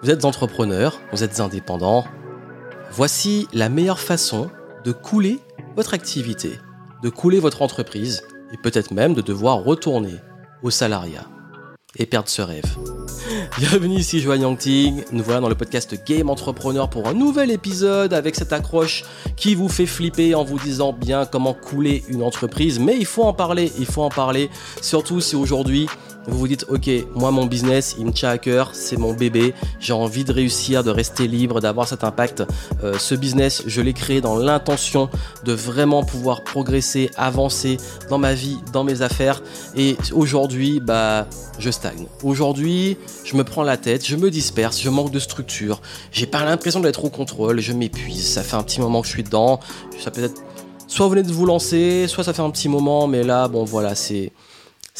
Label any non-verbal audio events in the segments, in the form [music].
Vous êtes entrepreneur, vous êtes indépendant. Voici la meilleure façon de couler votre activité, de couler votre entreprise et peut-être même de devoir retourner au salariat et perdre ce rêve. [laughs] Bienvenue ici Joanne Yangting, nous voilà dans le podcast Game Entrepreneur pour un nouvel épisode avec cette accroche qui vous fait flipper en vous disant bien comment couler une entreprise, mais il faut en parler, il faut en parler, surtout si aujourd'hui vous vous dites, ok, moi mon business, il me tient à cœur, c'est mon bébé, j'ai envie de réussir, de rester libre, d'avoir cet impact. Euh, ce business, je l'ai créé dans l'intention de vraiment pouvoir progresser, avancer dans ma vie, dans mes affaires. Et aujourd'hui, bah, je stagne. Aujourd'hui, je me prends la tête, je me disperse, je manque de structure, j'ai pas l'impression d'être au contrôle, je m'épuise. Ça fait un petit moment que je suis dedans. Ça peut être soit vous venez de vous lancer, soit ça fait un petit moment, mais là, bon voilà, c'est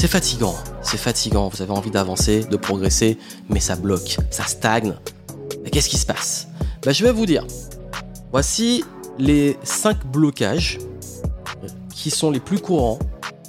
c'est fatigant, c'est fatigant, vous avez envie d'avancer, de progresser, mais ça bloque, ça stagne. Qu'est-ce qui se passe? Bah, Je vais vous dire. Voici les 5 blocages qui sont les plus courants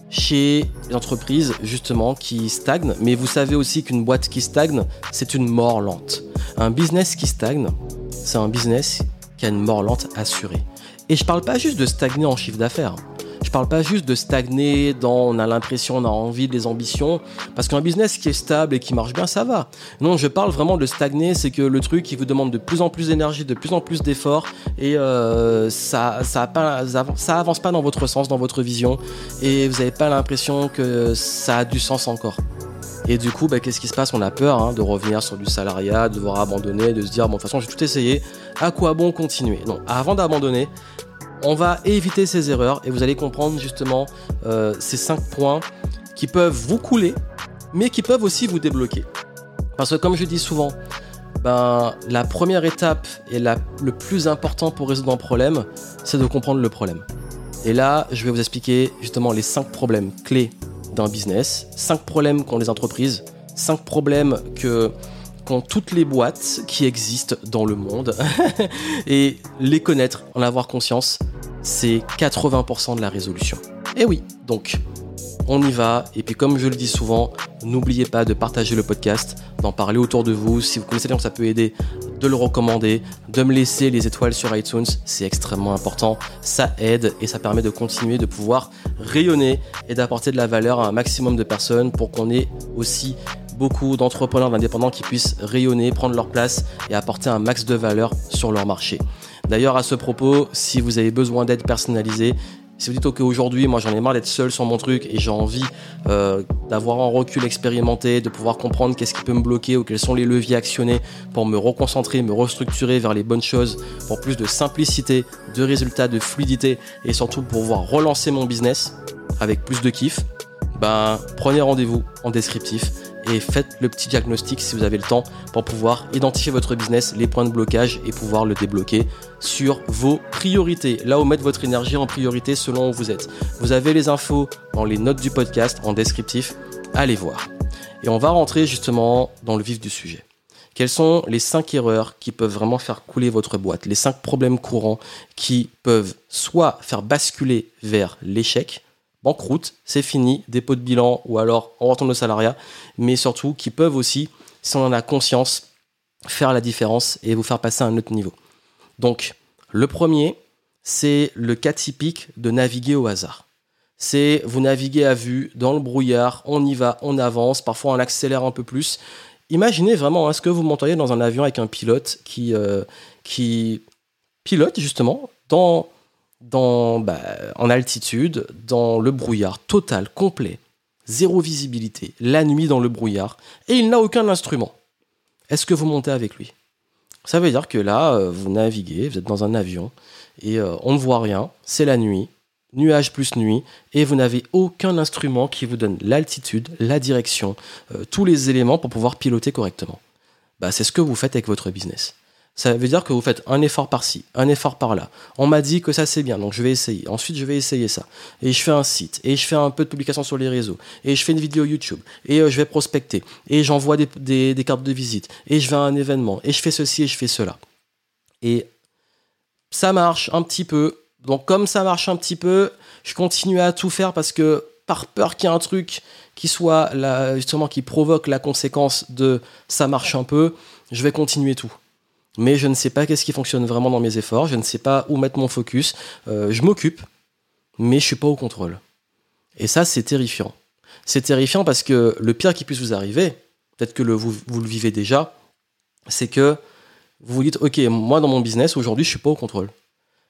chez les entreprises justement qui stagnent. Mais vous savez aussi qu'une boîte qui stagne, c'est une mort lente. Un business qui stagne, c'est un business qui a une mort lente assurée. Et je parle pas juste de stagner en chiffre d'affaires. Je parle pas juste de stagner dans on a l'impression, on a envie, des ambitions, parce qu'un business qui est stable et qui marche bien, ça va. Non, je parle vraiment de stagner, c'est que le truc qui vous demande de plus en plus d'énergie, de plus en plus d'efforts, et euh, ça, ça, pas, avance pas dans votre sens, dans votre vision, et vous n'avez pas l'impression que ça a du sens encore. Et du coup, bah, qu'est-ce qui se passe? On a peur hein, de revenir sur du salariat, de devoir abandonner, de se dire, bon, de toute façon, j'ai tout essayé, à quoi bon continuer? Non, avant d'abandonner, on va éviter ces erreurs et vous allez comprendre justement euh, ces 5 points qui peuvent vous couler, mais qui peuvent aussi vous débloquer. Parce que comme je dis souvent, ben, la première étape et la, le plus important pour résoudre un problème, c'est de comprendre le problème. Et là, je vais vous expliquer justement les 5 problèmes clés d'un business, 5 problèmes qu'ont les entreprises, 5 problèmes que toutes les boîtes qui existent dans le monde [laughs] et les connaître, en avoir conscience, c'est 80% de la résolution. Et oui, donc on y va. Et puis comme je le dis souvent, n'oubliez pas de partager le podcast, d'en parler autour de vous. Si vous connaissez des gens ça peut aider, de le recommander, de me laisser les étoiles sur iTunes, c'est extrêmement important. Ça aide et ça permet de continuer de pouvoir rayonner et d'apporter de la valeur à un maximum de personnes pour qu'on ait aussi beaucoup d'entrepreneurs, d'indépendants qui puissent rayonner, prendre leur place et apporter un max de valeur sur leur marché. D'ailleurs, à ce propos, si vous avez besoin d'aide personnalisée, si vous dites ok aujourd'hui moi j'en ai marre d'être seul sur mon truc et j'ai envie euh, d'avoir un recul expérimenté, de pouvoir comprendre qu'est-ce qui peut me bloquer ou quels sont les leviers actionnés pour me reconcentrer, me restructurer vers les bonnes choses, pour plus de simplicité, de résultats, de fluidité et surtout pour pouvoir relancer mon business avec plus de kiff, ben prenez rendez-vous en descriptif et faites le petit diagnostic si vous avez le temps pour pouvoir identifier votre business, les points de blocage et pouvoir le débloquer sur vos priorités. Là où mettre votre énergie en priorité selon où vous êtes. Vous avez les infos dans les notes du podcast en descriptif. Allez voir. Et on va rentrer justement dans le vif du sujet. Quelles sont les 5 erreurs qui peuvent vraiment faire couler votre boîte? Les 5 problèmes courants qui peuvent soit faire basculer vers l'échec, banqueroute, c'est fini, dépôt de bilan ou alors on retourne au salariat, mais surtout qui peuvent aussi, si on en a conscience, faire la différence et vous faire passer à un autre niveau. Donc, le premier, c'est le cas typique de naviguer au hasard. C'est vous naviguez à vue, dans le brouillard, on y va, on avance, parfois on accélère un peu plus. Imaginez vraiment, est-ce que vous monteriez dans un avion avec un pilote qui, euh, qui pilote justement dans bah, en altitude, dans le brouillard total, complet, zéro visibilité, la nuit dans le brouillard, et il n'a aucun instrument. Est-ce que vous montez avec lui? Ça veut dire que là, euh, vous naviguez, vous êtes dans un avion, et euh, on ne voit rien, c'est la nuit, nuage plus nuit, et vous n'avez aucun instrument qui vous donne l'altitude, la direction, euh, tous les éléments pour pouvoir piloter correctement. Bah, c'est ce que vous faites avec votre business. Ça veut dire que vous faites un effort par-ci, un effort par-là. On m'a dit que ça c'est bien, donc je vais essayer. Ensuite, je vais essayer ça. Et je fais un site, et je fais un peu de publication sur les réseaux, et je fais une vidéo YouTube, et euh, je vais prospecter, et j'envoie des, cartes de visite, et je vais à un événement, et je fais ceci, et je fais cela. Et ça marche un petit peu. Donc comme ça marche un petit peu, je continue à tout faire parce que par peur qu'il y ait un truc qui soit justement qui provoque la conséquence de ça marche un peu, je vais continuer tout. Mais je ne sais pas qu'est-ce qui fonctionne vraiment dans mes efforts, je ne sais pas où mettre mon focus, euh, je m'occupe, mais je suis pas au contrôle. Et ça, c'est terrifiant. C'est terrifiant parce que le pire qui puisse vous arriver, peut-être que vous le vivez déjà, c'est que vous vous dites, ok, moi dans mon business, aujourd'hui, je suis pas au contrôle.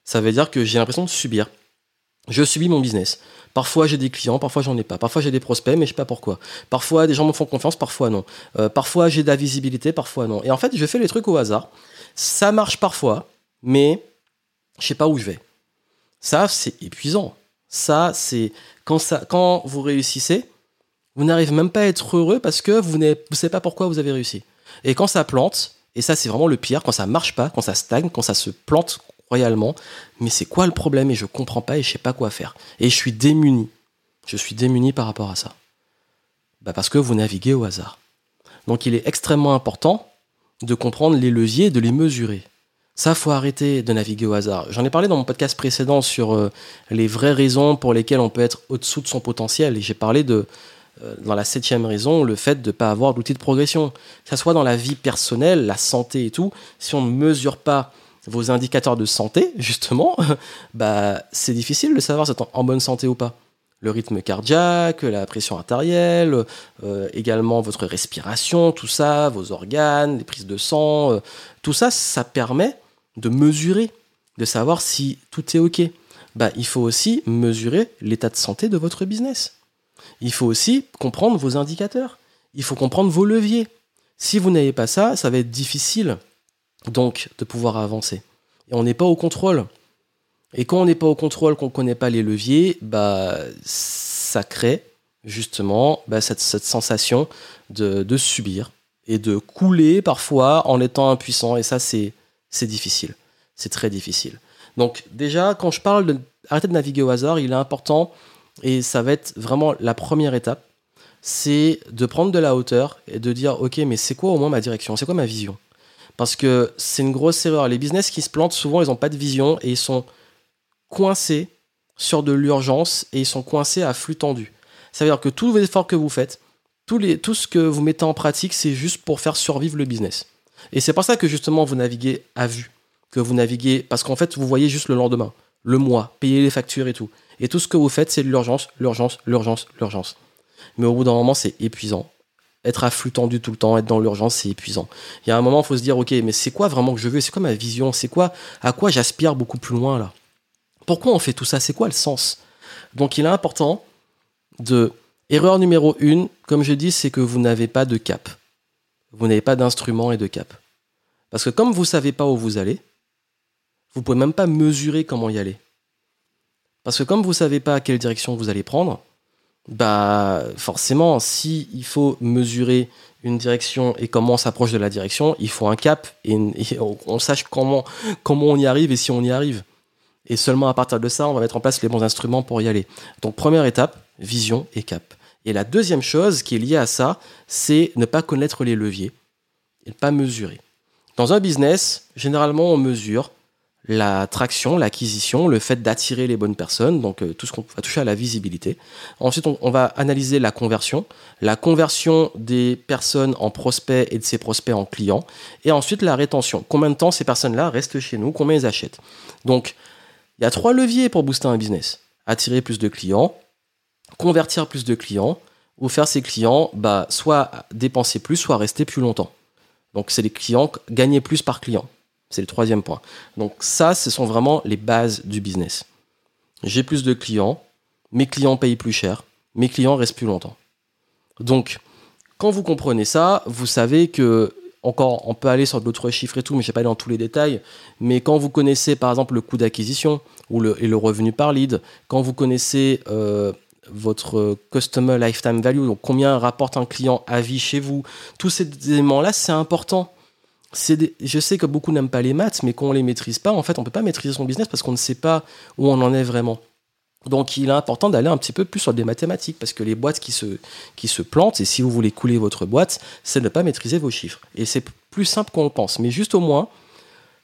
Ça veut dire que j'ai l'impression de subir. Je subis mon business. Parfois j'ai des clients, parfois j'en ai pas. Parfois j'ai des prospects, mais je sais pas pourquoi. Parfois des gens me font confiance, parfois non. Euh, parfois j'ai de la visibilité, parfois non. Et en fait, je fais les trucs au hasard. Ça marche parfois, mais je sais pas où je vais. Ça, c'est épuisant. Ça, c'est quand ça, quand vous réussissez, vous n'arrivez même pas à être heureux parce que vous ne savez pas pourquoi vous avez réussi. Et quand ça plante, et ça c'est vraiment le pire, quand ça marche pas, quand ça stagne, quand ça se plante royalement, mais c'est quoi le problème et je comprends pas et je sais pas quoi faire. Et je suis démuni. Je suis démuni par rapport à ça. Bah parce que vous naviguez au hasard. Donc il est extrêmement important de comprendre les leviers et de les mesurer. Ça, faut arrêter de naviguer au hasard. J'en ai parlé dans mon podcast précédent sur euh, les vraies raisons pour lesquelles on peut être au-dessous de son potentiel. Et j'ai parlé de, euh, dans la septième raison, le fait de ne pas avoir d'outil de progression. Que ça soit dans la vie personnelle, la santé et tout, si on ne mesure pas vos indicateurs de santé, justement, [laughs] bah, c'est difficile de savoir si vous êtes en bonne santé ou pas. Le rythme cardiaque, la pression artérielle, euh, également votre respiration, tout ça, vos organes, les prises de sang, euh, tout ça, ça permet de mesurer, de savoir si tout est OK. Bah, il faut aussi mesurer l'état de santé de votre business. Il faut aussi comprendre vos indicateurs. Il faut comprendre vos leviers. Si vous n'avez pas ça, ça va être difficile donc de pouvoir avancer. Et on n'est pas au contrôle. Et quand on n'est pas au contrôle, qu'on ne connaît pas les leviers, bah, ça crée justement bah, cette, sensation de, subir et de couler parfois en étant impuissant. Et ça, c'est difficile. C'est très difficile. Donc déjà, quand je parle de de naviguer au hasard, il est important, et ça va être vraiment la première étape, c'est de prendre de la hauteur et de dire, ok, mais c'est quoi au moins ma direction? C'est quoi ma vision? Parce que c'est une grosse erreur. Les business qui se plantent, souvent, ils n'ont pas de vision et ils sont coincés sur de l'urgence et ils sont coincés à flux tendu. Ça veut dire que tous les efforts que vous faites, tout ce que vous mettez en pratique, c'est juste pour faire survivre le business. Et c'est pour ça que justement vous naviguez à vue, que vous naviguez, parce qu'en fait vous voyez juste le lendemain, le mois, payer les factures et tout. Et tout ce que vous faites, c'est de l'urgence, l'urgence, l'urgence, l'urgence. Mais au bout d'un moment, c'est épuisant être à flux tendu tout le temps, être dans l'urgence, c'est épuisant. Il y a un moment, il faut se dire, ok, mais c'est quoi vraiment que je veux? C'est quoi ma vision? C'est quoi à quoi j'aspire beaucoup plus loin là? Pourquoi on fait tout ça? C'est quoi le sens? Donc il est important de... Erreur numéro une, comme je dis, c'est que vous n'avez pas de cap. Vous n'avez pas d'instrument et de cap. Parce que comme vous ne savez pas où vous allez, vous pouvez même pas mesurer comment y aller. Parce que comme vous ne savez pas à quelle direction vous allez prendre, bah forcément, si il faut mesurer une direction et comment on s'approche de la direction, il faut un cap et, on, sache comment, comment on y arrive et si on y arrive. Et seulement à partir de ça, on va mettre en place les bons instruments pour y aller. Donc première étape, vision et cap. Et la deuxième chose qui est liée à ça, c'est ne pas connaître les leviers et ne pas mesurer. Dans un business, généralement, on mesure la traction, l'acquisition, le fait d'attirer les bonnes personnes, donc euh, tout ce qu'on va toucher à la visibilité. Ensuite, on, va analyser la conversion, la conversion des personnes en prospects et de ces prospects en clients, et ensuite la rétention. Combien de temps ces personnes-là restent chez nous, combien elles achètent? Donc, il y a trois leviers pour booster un business. Attirer plus de clients, convertir plus de clients, ou faire ces clients bah, soit dépenser plus, soit rester plus longtemps. Donc, c'est les clients, gagner plus par client. C'est le troisième point. Donc ça, ce sont vraiment les bases du business. J'ai plus de clients, mes clients payent plus cher, mes clients restent plus longtemps. Donc, quand vous comprenez ça, vous savez que, encore, on peut aller sur d'autres chiffres et tout, mais je ne vais pas aller dans tous les détails, mais quand vous connaissez par exemple le coût d'acquisition le, et le revenu par lead, quand vous connaissez euh, votre customer lifetime value, donc combien rapporte un client à vie chez vous, tous ces éléments-là, c'est important je sais que beaucoup n'aiment pas les maths, mais quand on les maîtrise pas, en fait, on peut pas maîtriser son business parce qu'on ne sait pas où on en est vraiment. Donc, il est important d'aller un petit peu plus sur des mathématiques parce que les boîtes qui se, qui se plantent, et si vous voulez couler votre boîte, c'est ne pas maîtriser vos chiffres. Et c'est plus simple qu'on le pense, mais juste au moins,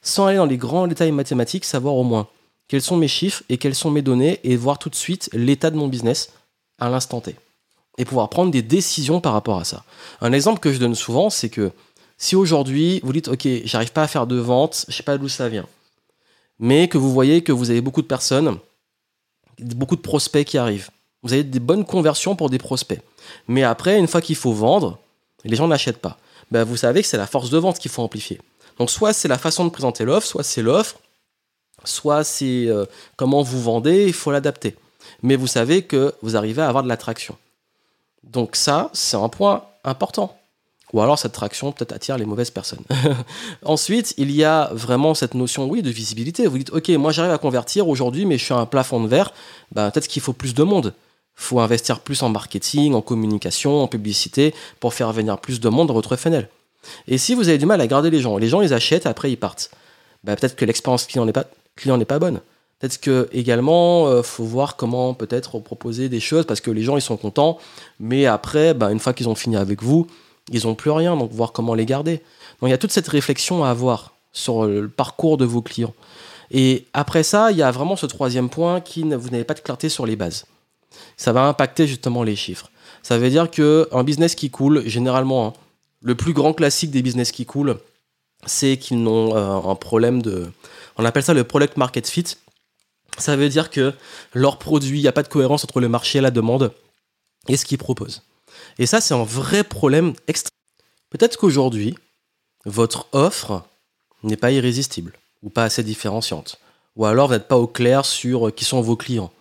sans aller dans les grands détails mathématiques, savoir au moins quels sont mes chiffres et quelles sont mes données et voir tout de suite l'état de mon business à l'instant T et pouvoir prendre des décisions par rapport à ça. Un exemple que je donne souvent, c'est que si aujourd'hui vous dites ok, j'arrive pas à faire de vente, je sais pas d'où ça vient, mais que vous voyez que vous avez beaucoup de personnes, beaucoup de prospects qui arrivent, vous avez des bonnes conversions pour des prospects, mais après une fois qu'il faut vendre, les gens n'achètent pas. Ben, vous savez que c'est la force de vente qu'il faut amplifier. Donc soit c'est la façon de présenter l'offre, soit c'est l'offre, soit c'est euh, comment vous vendez, il faut l'adapter. Mais vous savez que vous arrivez à avoir de l'attraction. Donc ça, c'est un point important. Ou alors cette traction peut-être attire les mauvaises personnes. [laughs] Ensuite, il y a vraiment cette notion, oui, de visibilité. Vous dites, ok, moi j'arrive à convertir aujourd'hui, mais je suis à un plafond de verre. Ben, peut-être qu'il faut plus de monde. Il faut investir plus en marketing, en communication, en publicité, pour faire venir plus de monde dans votre funnel. Et si vous avez du mal à garder les gens, les gens ils achètent, après ils partent. Ben, peut-être que l'expérience client n'est pas, bonne. Peut-être que également, euh, faut voir comment peut-être proposer des choses parce que les gens ils sont contents, mais après, bah, une fois qu'ils ont fini avec vous, ils n'ont plus rien, donc voir comment les garder. Donc il y a toute cette réflexion à avoir sur le parcours de vos clients. Et après ça, il y a vraiment ce troisième point qui vous n'avez pas de clarté sur les bases. Ça va impacter justement les chiffres. Ça veut dire que un business qui coule, généralement, hein, le plus grand classique des business qui coulent, c'est qu'ils n'ont euh, un problème de, on appelle ça le product market fit ça veut dire que leur produit, il n'y a pas de cohérence entre le marché et la demande et ce qu'ils proposent. Et ça, c'est un vrai problème extrême. Peut-être qu'aujourd'hui, votre offre n'est pas irrésistible ou pas assez différenciante. Ou alors vous n'êtes pas au clair sur qui sont vos clients.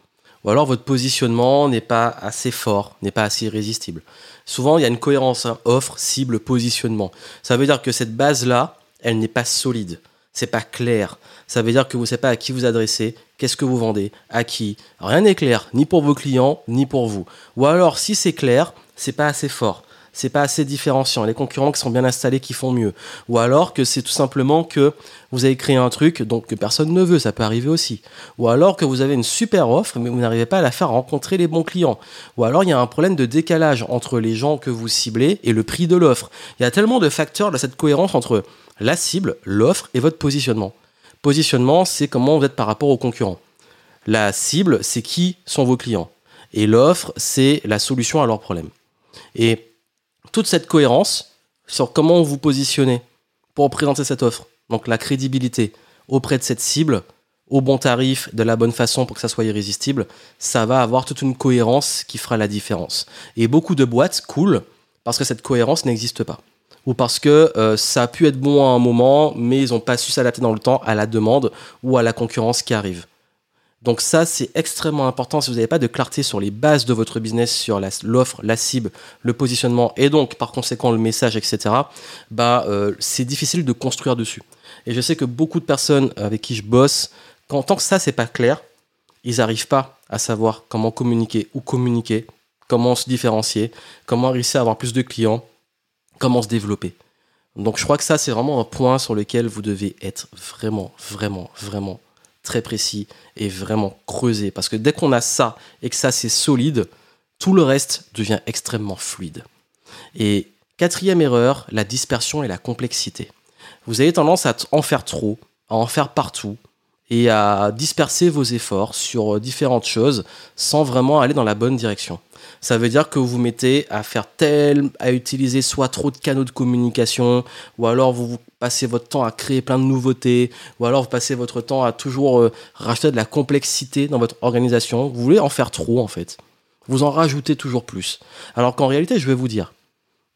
Ou alors votre positionnement n'est pas assez fort, n'est pas assez irrésistible. Souvent, il y a une cohérence hein, offre, cible, positionnement. Ça veut dire que cette base-là, elle n'est pas solide c'est pas clair. Ça veut dire que vous ne savez pas à qui vous adresser, qu'est-ce que vous vendez, à qui. Rien n'est clair, ni pour vos clients, ni pour vous. Ou alors, si c'est clair, c'est pas assez fort. C'est pas assez différenciant. Les concurrents qui sont bien installés qui font mieux. Ou alors que c'est tout simplement que vous avez créé un truc donc que personne ne veut, ça peut arriver aussi. Ou alors que vous avez une super offre mais vous n'arrivez pas à la faire rencontrer les bons clients. Ou alors il y a un problème de décalage entre les gens que vous ciblez et le prix de l'offre. Il y a tellement de facteurs de cette cohérence entre la cible, l'offre et votre positionnement. Positionnement, c'est comment vous êtes par rapport aux concurrents. La cible, c'est qui sont vos clients. Et l'offre, c'est la solution à leurs problèmes. Et toute cette cohérence sur comment vous positionnez pour présenter cette offre, donc la crédibilité auprès de cette cible, au bon tarif, de la bonne façon pour que ça soit irrésistible, ça va avoir toute une cohérence qui fera la différence. Et beaucoup de boîtes coulent parce que cette cohérence n'existe pas ou parce que euh, ça a pu être bon à un moment, mais ils n'ont pas su s'adapter dans le temps à la demande ou à la concurrence qui arrive. Donc ça, c'est extrêmement important. Si vous n'avez pas de clarté sur les bases de votre business, sur l'offre, la, cible, le positionnement, et donc par conséquent le message, etc., bah, euh, c'est difficile de construire dessus. Et je sais que beaucoup de personnes avec qui je bosse, quand, tant que ça, c'est pas clair, ils n'arrivent pas à savoir comment communiquer ou communiquer, comment se différencier, comment réussir à avoir plus de clients, comment se développer. Donc je crois que ça, c'est vraiment un point sur lequel vous devez être vraiment, vraiment, vraiment très précis et vraiment creuser. Parce que dès qu'on a ça et que ça, c'est solide, tout le reste devient extrêmement fluide. Et quatrième erreur, la dispersion et la complexité. Vous avez tendance à en faire trop, à en faire partout, et à disperser vos efforts sur différentes choses sans vraiment aller dans la bonne direction. Ça veut dire que vous mettez à faire tel, à utiliser soit trop de canaux de communication, ou alors vous passez votre temps à créer plein de nouveautés, ou alors vous passez votre temps à toujours euh, rajouter de la complexité dans votre organisation. Vous voulez en faire trop en fait. Vous en rajoutez toujours plus. Alors qu'en réalité, je vais vous dire,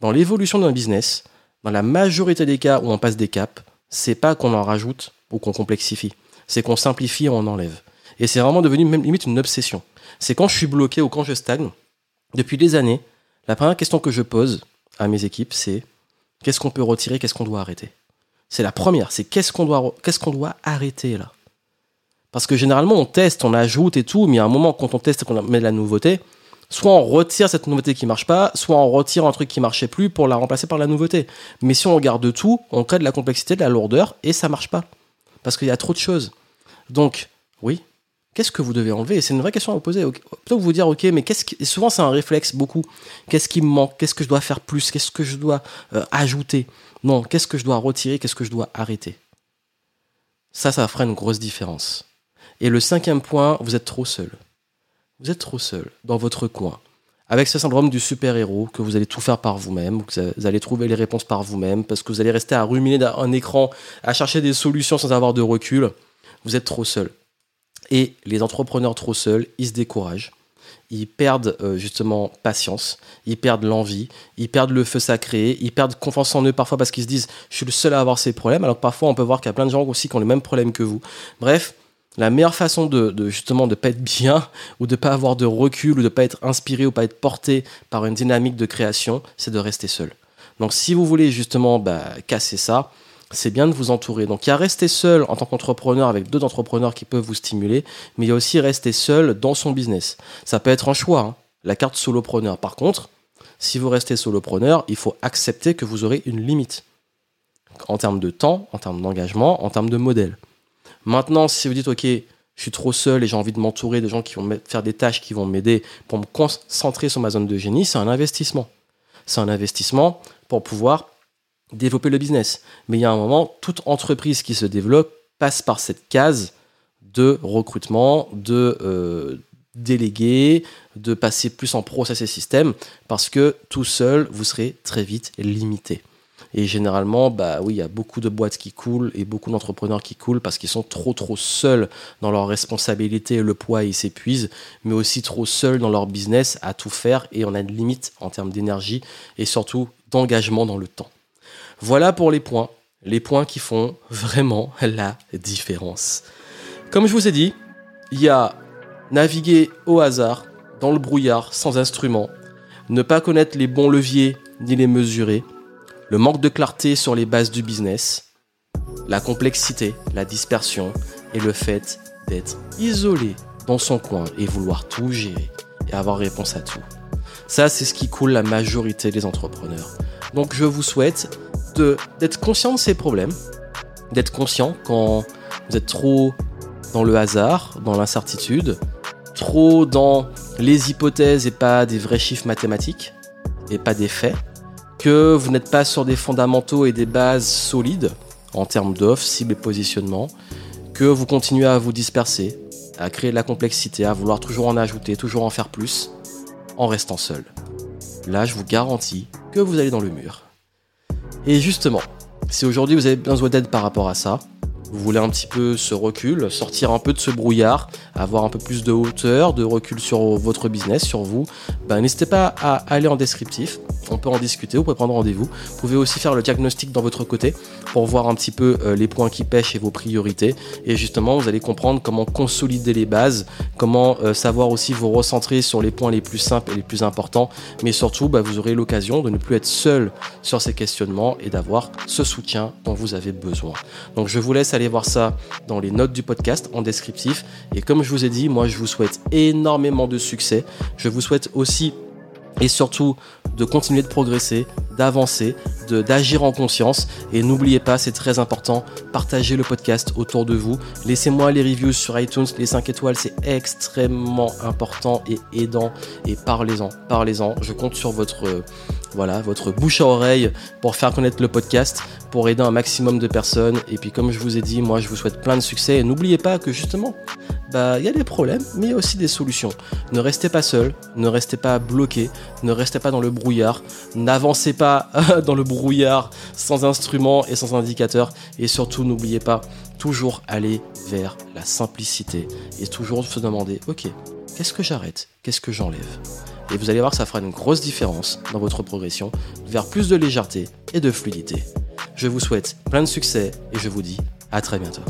dans l'évolution d'un business, dans la majorité des cas où on passe des caps, c'est pas qu'on en rajoute ou qu'on complexifie c'est qu'on simplifie et on enlève. Et c'est vraiment devenu même limite une obsession. C'est quand je suis bloqué ou quand je stagne, depuis des années, la première question que je pose à mes équipes, c'est qu'est-ce qu'on peut retirer, qu'est-ce qu'on doit arrêter? C'est la première, c'est qu'est-ce qu'on doit, arrêter là? Parce que généralement, on teste, on ajoute et tout, mais à un moment, quand on teste et qu'on met de la nouveauté, soit on retire cette nouveauté qui marche pas, soit on retire un truc qui marchait plus pour la remplacer par la nouveauté. Mais si on garde tout, on crée de la complexité, de la lourdeur, et ça marche pas. Parce qu'il y a trop de choses. Donc, oui, qu'est-ce que vous devez enlever? C'est une vraie question à vous poser. Plutôt que vous dire, ok, mais qu'est-ce qui... souvent c'est un réflexe beaucoup. Qu'est-ce qui me manque? Qu'est-ce que je dois faire plus? Qu'est-ce que je dois euh, ajouter? Non, qu'est-ce que je dois retirer? Qu'est-ce que je dois arrêter? Ça, ça fera une grosse différence. Et le cinquième point, vous êtes trop seul. Vous êtes trop seul dans votre coin. Avec ce syndrome du super-héros, que vous allez tout faire par vous-même, que vous allez trouver les réponses par vous-même, parce que vous allez rester à ruminer un écran, à chercher des solutions sans avoir de recul, vous êtes trop seul. Et les entrepreneurs trop seuls, ils se découragent. Ils perdent euh, justement patience, ils perdent l'envie, ils perdent le feu sacré, ils perdent confiance en eux parfois parce qu'ils se disent je suis le seul à avoir ces problèmes, alors que parfois on peut voir qu'il y a plein de gens aussi qui ont les mêmes problèmes que vous. Bref, la meilleure façon de, de justement de pas être bien [laughs] ou de pas avoir de recul ou de pas être inspiré ou pas être porté par une dynamique de création, c'est de rester seul. Donc si vous voulez justement bah, casser ça, c'est bien de vous entourer. Donc il y a rester seul en tant qu'entrepreneur avec d'autres entrepreneurs qui peuvent vous stimuler, mais il y a aussi rester seul dans son business. Ça peut être un choix, hein, la carte solopreneur. Par contre, si vous restez solopreneur, il faut accepter que vous aurez une limite en termes de temps, en termes d'engagement, en termes de modèle. Maintenant, si vous dites, OK, je suis trop seul et j'ai envie de m'entourer de gens qui vont faire des tâches qui vont m'aider pour me concentrer sur ma zone de génie, c'est un investissement. C'est un investissement pour pouvoir développer le business. Mais il y a un moment, toute entreprise qui se développe passe par cette case de recrutement, de euh, déléguer, de passer plus en process et système, parce que tout seul, vous serez très vite limité. Et généralement, bah oui, il y a beaucoup de boîtes qui coulent et beaucoup d'entrepreneurs qui coulent parce qu'ils sont trop trop seuls dans leurs responsabilités, le poids ils s'épuisent, mais aussi trop seuls dans leur business à tout faire et on a une limite en termes d'énergie et surtout d'engagement dans le temps. Voilà pour les points, les points qui font vraiment la différence. Comme je vous ai dit, il y a naviguer au hasard, dans le brouillard, sans instrument, ne pas connaître les bons leviers ni les mesurer, le manque de clarté sur les bases du business, la complexité, la dispersion et le fait d'être isolé dans son coin et vouloir tout gérer et avoir réponse à tout. Ça, c'est ce qui coule la majorité des entrepreneurs. Donc je vous souhaite d'être conscient de ces problèmes, d'être conscient quand vous êtes trop dans le hasard, dans l'incertitude, trop dans les hypothèses et pas des vrais chiffres mathématiques et pas des faits, que vous n'êtes pas sur des fondamentaux et des bases solides en termes d'offres, cibles et positionnement, que vous continuez à vous disperser, à créer de la complexité, à vouloir toujours en ajouter, toujours en faire plus, en restant seul. Là, je vous garantis que vous allez dans le mur. Et justement, si aujourd'hui vous avez besoin d'aide par rapport à ça, vous voulez un petit peu ce recul, sortir un peu de ce brouillard, avoir un peu plus de hauteur, de recul sur votre business, sur vous, ben, n'hésitez pas à aller en descriptif. On peut en discuter, vous pouvez prendre rendez-vous. Vous pouvez aussi faire le diagnostic dans votre côté pour voir un petit peu euh, les points qui pêchent et vos priorités. Et justement, vous allez comprendre comment consolider les bases, comment euh, savoir aussi vous recentrer sur les points les plus simples et les plus importants. Mais surtout, bah, vous aurez l'occasion de ne plus être seul sur ces questionnements et d'avoir ce soutien dont vous avez besoin. Donc je vous laisse aller voir ça dans les notes du podcast en descriptif. Et comme je vous ai dit, moi je vous souhaite énormément de succès. Je vous souhaite aussi et surtout de continuer de progresser, d'avancer, d'agir en conscience. Et n'oubliez pas, c'est très important, partagez le podcast autour de vous. Laissez-moi les reviews sur iTunes, les 5 étoiles, c'est extrêmement important et aidant. Et parlez-en, parlez-en. Je compte sur votre, voilà, votre bouche à oreille pour faire connaître le podcast, pour aider un maximum de personnes. Et puis comme je vous ai dit, moi je vous souhaite plein de succès. Et n'oubliez pas que justement, bah, il y a des problèmes, mais il y a aussi des solutions. Ne restez pas seul, ne restez pas bloqué, ne restez pas dans le brouillard, n'avancez pas [laughs] dans le brouillard sans instrument et sans indicateur, et surtout n'oubliez pas, toujours aller vers la simplicité et toujours se demander, ok, qu'est-ce que j'arrête, qu'est-ce que j'enlève? Et vous allez voir ça fera une grosse différence dans votre progression vers plus de légèreté et de fluidité. Je vous souhaite plein de succès et je vous dis à très bientôt.